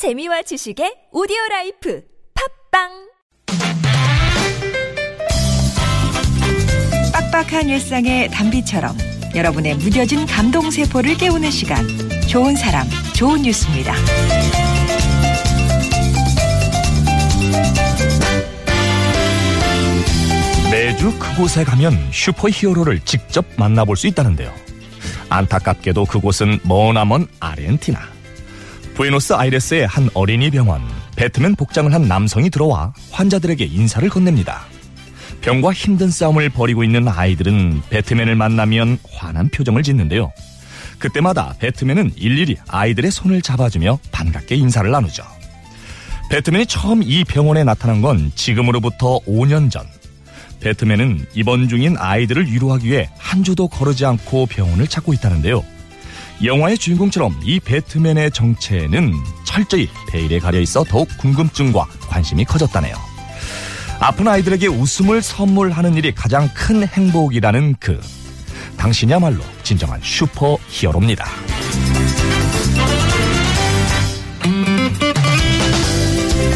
재미와 지식의 오디오 life 팟빵 빡빡한 일상의 단비처럼 여러분의 무뎌진 감동 세포를 깨우는 시간 좋은 사람 좋은 뉴스입니다. 매주 그곳에 가면 슈퍼히어로를 직접 만나볼 수 있다는데요. 안타깝게도 그곳은 머나먼 아르헨티나. 부에노스 아이레스의 한 어린이 병원, 배트맨 복장을 한 남성이 들어와 환자들에게 인사를 건넵니다. 병과 힘든 싸움을 벌이고 있는 아이들은 배트맨을 만나면 환한 표정을 짓는데요. 그때마다 배트맨은 일일이 아이들의 손을 잡아주며 반갑게 인사를 나누죠. 배트맨이 처음 이 병원에 나타난 건 지금으로부터 5년 전. 배트맨은 입원 중인 아이들을 위로하기 위해 한 주도 거르지 않고 병원을 찾고 있다는데요. 영화의 주인공처럼 이 배트맨의 정체는 철저히 베일에 가려 있어 더욱 궁금증과 관심이 커졌다네요. 아픈 아이들에게 웃음을 선물하는 일이 가장 큰 행복이라는 그 당신이야말로 진정한 슈퍼 히어로입니다.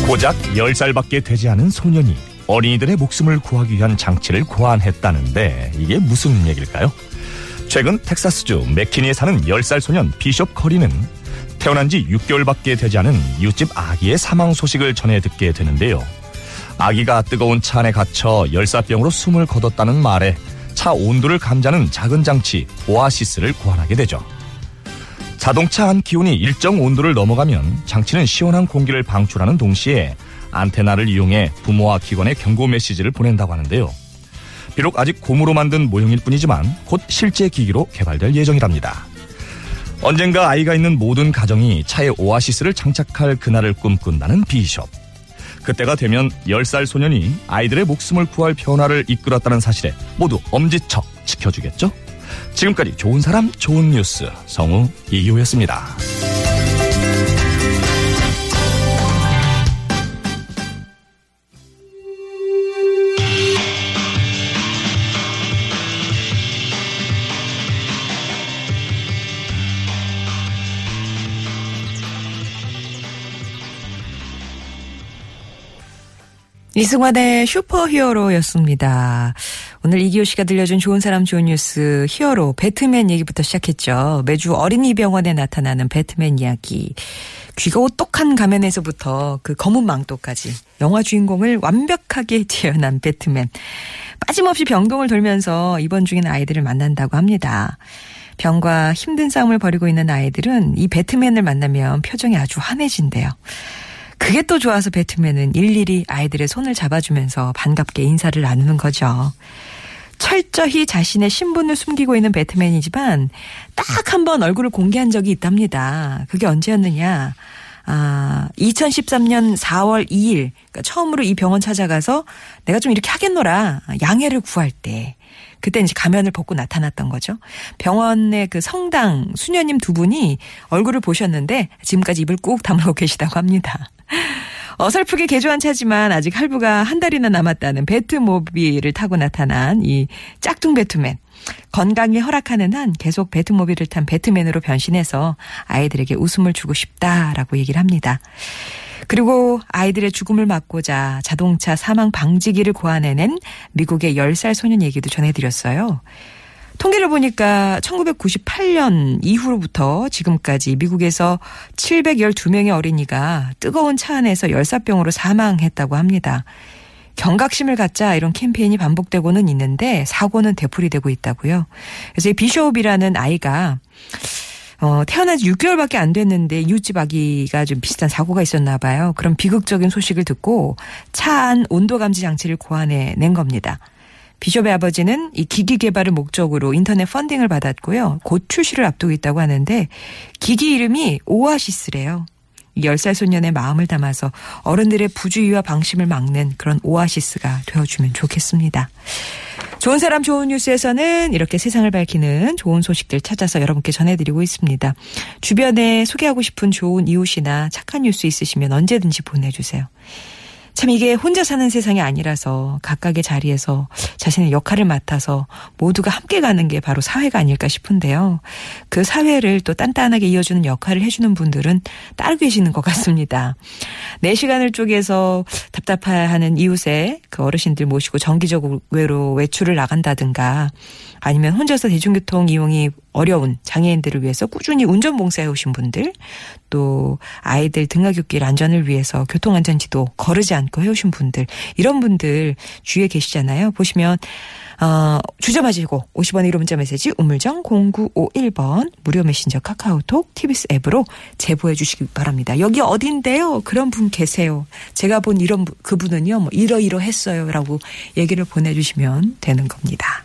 고작 10살밖에 되지 않은 소년이 어린이들의 목숨을 구하기 위한 장치를 고안했다는데 이게 무슨 얘기일까요? 최근 텍사스주 맥키니에 사는 10살 소년 비숍 커리는 태어난 지 6개월밖에 되지 않은 이웃집 아기의 사망 소식을 전해 듣게 되는데요. 아기가 뜨거운 차 안에 갇혀 열사병으로 숨을 거뒀다는 말에 차 온도를 감자는 작은 장치 오아시스를 고안하게 되죠. 자동차 안 기온이 일정 온도를 넘어가면 장치는 시원한 공기를 방출하는 동시에 안테나를 이용해 부모와 기관에 경고 메시지를 보낸다고 하는데요. 비록 아직 고무로 만든 모형일 뿐이지만 곧 실제 기기로 개발될 예정이랍니다. 언젠가 아이가 있는 모든 가정이 차에 오아시스를 장착할 그날을 꿈꾼다는 비숍. 그때가 되면 10살 소년이 아이들의 목숨을 구할 변화를 이끌었다는 사실에 모두 엄지척 지켜주겠죠? 지금까지 좋은 사람 좋은 뉴스 성우 이기호였습니다. 이승환의 슈퍼 히어로였습니다. 오늘 이기호 씨가 들려준 좋은 사람 좋은 뉴스 히어로 배트맨 얘기부터 시작했죠. 매주 어린이 병원에 나타나는 배트맨 이야기. 귀가 오똑한 가면에서부터 그 검은 망토까지 영화 주인공을 완벽하게 재현한 배트맨. 빠짐없이 병동을 돌면서 입원 중인 아이들을 만난다고 합니다. 병과 힘든 싸움을 벌이고 있는 아이들은 이 배트맨을 만나면 표정이 아주 환해진대요. 그게 또 좋아서 배트맨은 일일이 아이들의 손을 잡아주면서 반갑게 인사를 나누는 거죠. 철저히 자신의 신분을 숨기고 있는 배트맨이지만 딱 한 번 얼굴을 공개한 적이 있답니다. 그게 언제였느냐. 아, 2013년 4월 2일, 그러니까 처음으로 이 병원 찾아가서 내가 좀 이렇게 하겠노라. 양해를 구할 때. 그때 이제 가면을 벗고 나타났던 거죠. 병원의 그 성당 수녀님 두 분이 얼굴을 보셨는데 지금까지 입을 꾹 다물고 계시다고 합니다. 어설프게 개조한 차지만 아직 할부가 한 달이나 남았다는 배트모빌을 타고 나타난 이 짝퉁 배트맨. 건강이 허락하는 한 계속 배트모빌을 탄 배트맨으로 변신해서 아이들에게 웃음을 주고 싶다라고 얘기를 합니다. 그리고 아이들의 죽음을 막고자 자동차 사망 방지기를 고안해낸 미국의 10살 소년 얘기도 전해드렸어요. 통계를 보니까 1998년 이후로부터 지금까지 미국에서 712명의 어린이가 뜨거운 차 안에서 열사병으로 사망했다고 합니다. 경각심을 갖자 이런 캠페인이 반복되고는 있는데 사고는 되풀이되고 있다고요. 그래서 이 비숍이라는 아이가 어, 태어난 지 6개월밖에 안 됐는데 이웃집 아기가 좀 비슷한 사고가 있었나 봐요. 그런 비극적인 소식을 듣고 차 안 온도 감지 장치를 고안해 낸 겁니다. 비숍의 아버지는 이 기기 개발을 목적으로 인터넷 펀딩을 받았고요. 곧 출시를 앞두고 있다고 하는데 기기 이름이 오아시스래요. 10살 소년의 마음을 담아서 어른들의 부주의와 방심을 막는 그런 오아시스가 되어주면 좋겠습니다. 좋은 사람 좋은 뉴스에서는 이렇게 세상을 밝히는 좋은 소식들 찾아서 여러분께 전해드리고 있습니다. 주변에 소개하고 싶은 좋은 이웃이나 착한 뉴스 있으시면 언제든지 보내주세요. 참 이게 혼자 사는 세상이 아니라서 각각의 자리에서 자신의 역할을 맡아서 모두가 함께 가는 게 바로 사회가 아닐까 싶은데요. 그 사회를 또 단단하게 이어주는 역할을 해주는 분들은 따로 계시는 것 같습니다. 내 시간을 쪼개서 답답해하는 이웃에 그 어르신들 모시고 정기적으로 외출을 나간다든가 아니면 혼자서 대중교통 이용이 어려운 장애인들을 위해서 꾸준히 운전 봉사해 오신 분들 또 아이들 등하굣길 안전을 위해서 교통안전지도 거르지 않고 해오신 분들 이런 분들 주위에 계시잖아요. 보시면 어, 주저 마시고 50원의 1호 문자 메시지 우물정 0951번 무료 메신저 카카오톡 TBS 앱으로 제보해 주시기 바랍니다. 여기 어딘데요? 그런 분 계세요. 제가 본 이런 그분은요. 뭐 이러이러했어요라고 얘기를 보내 주시면 되는 겁니다.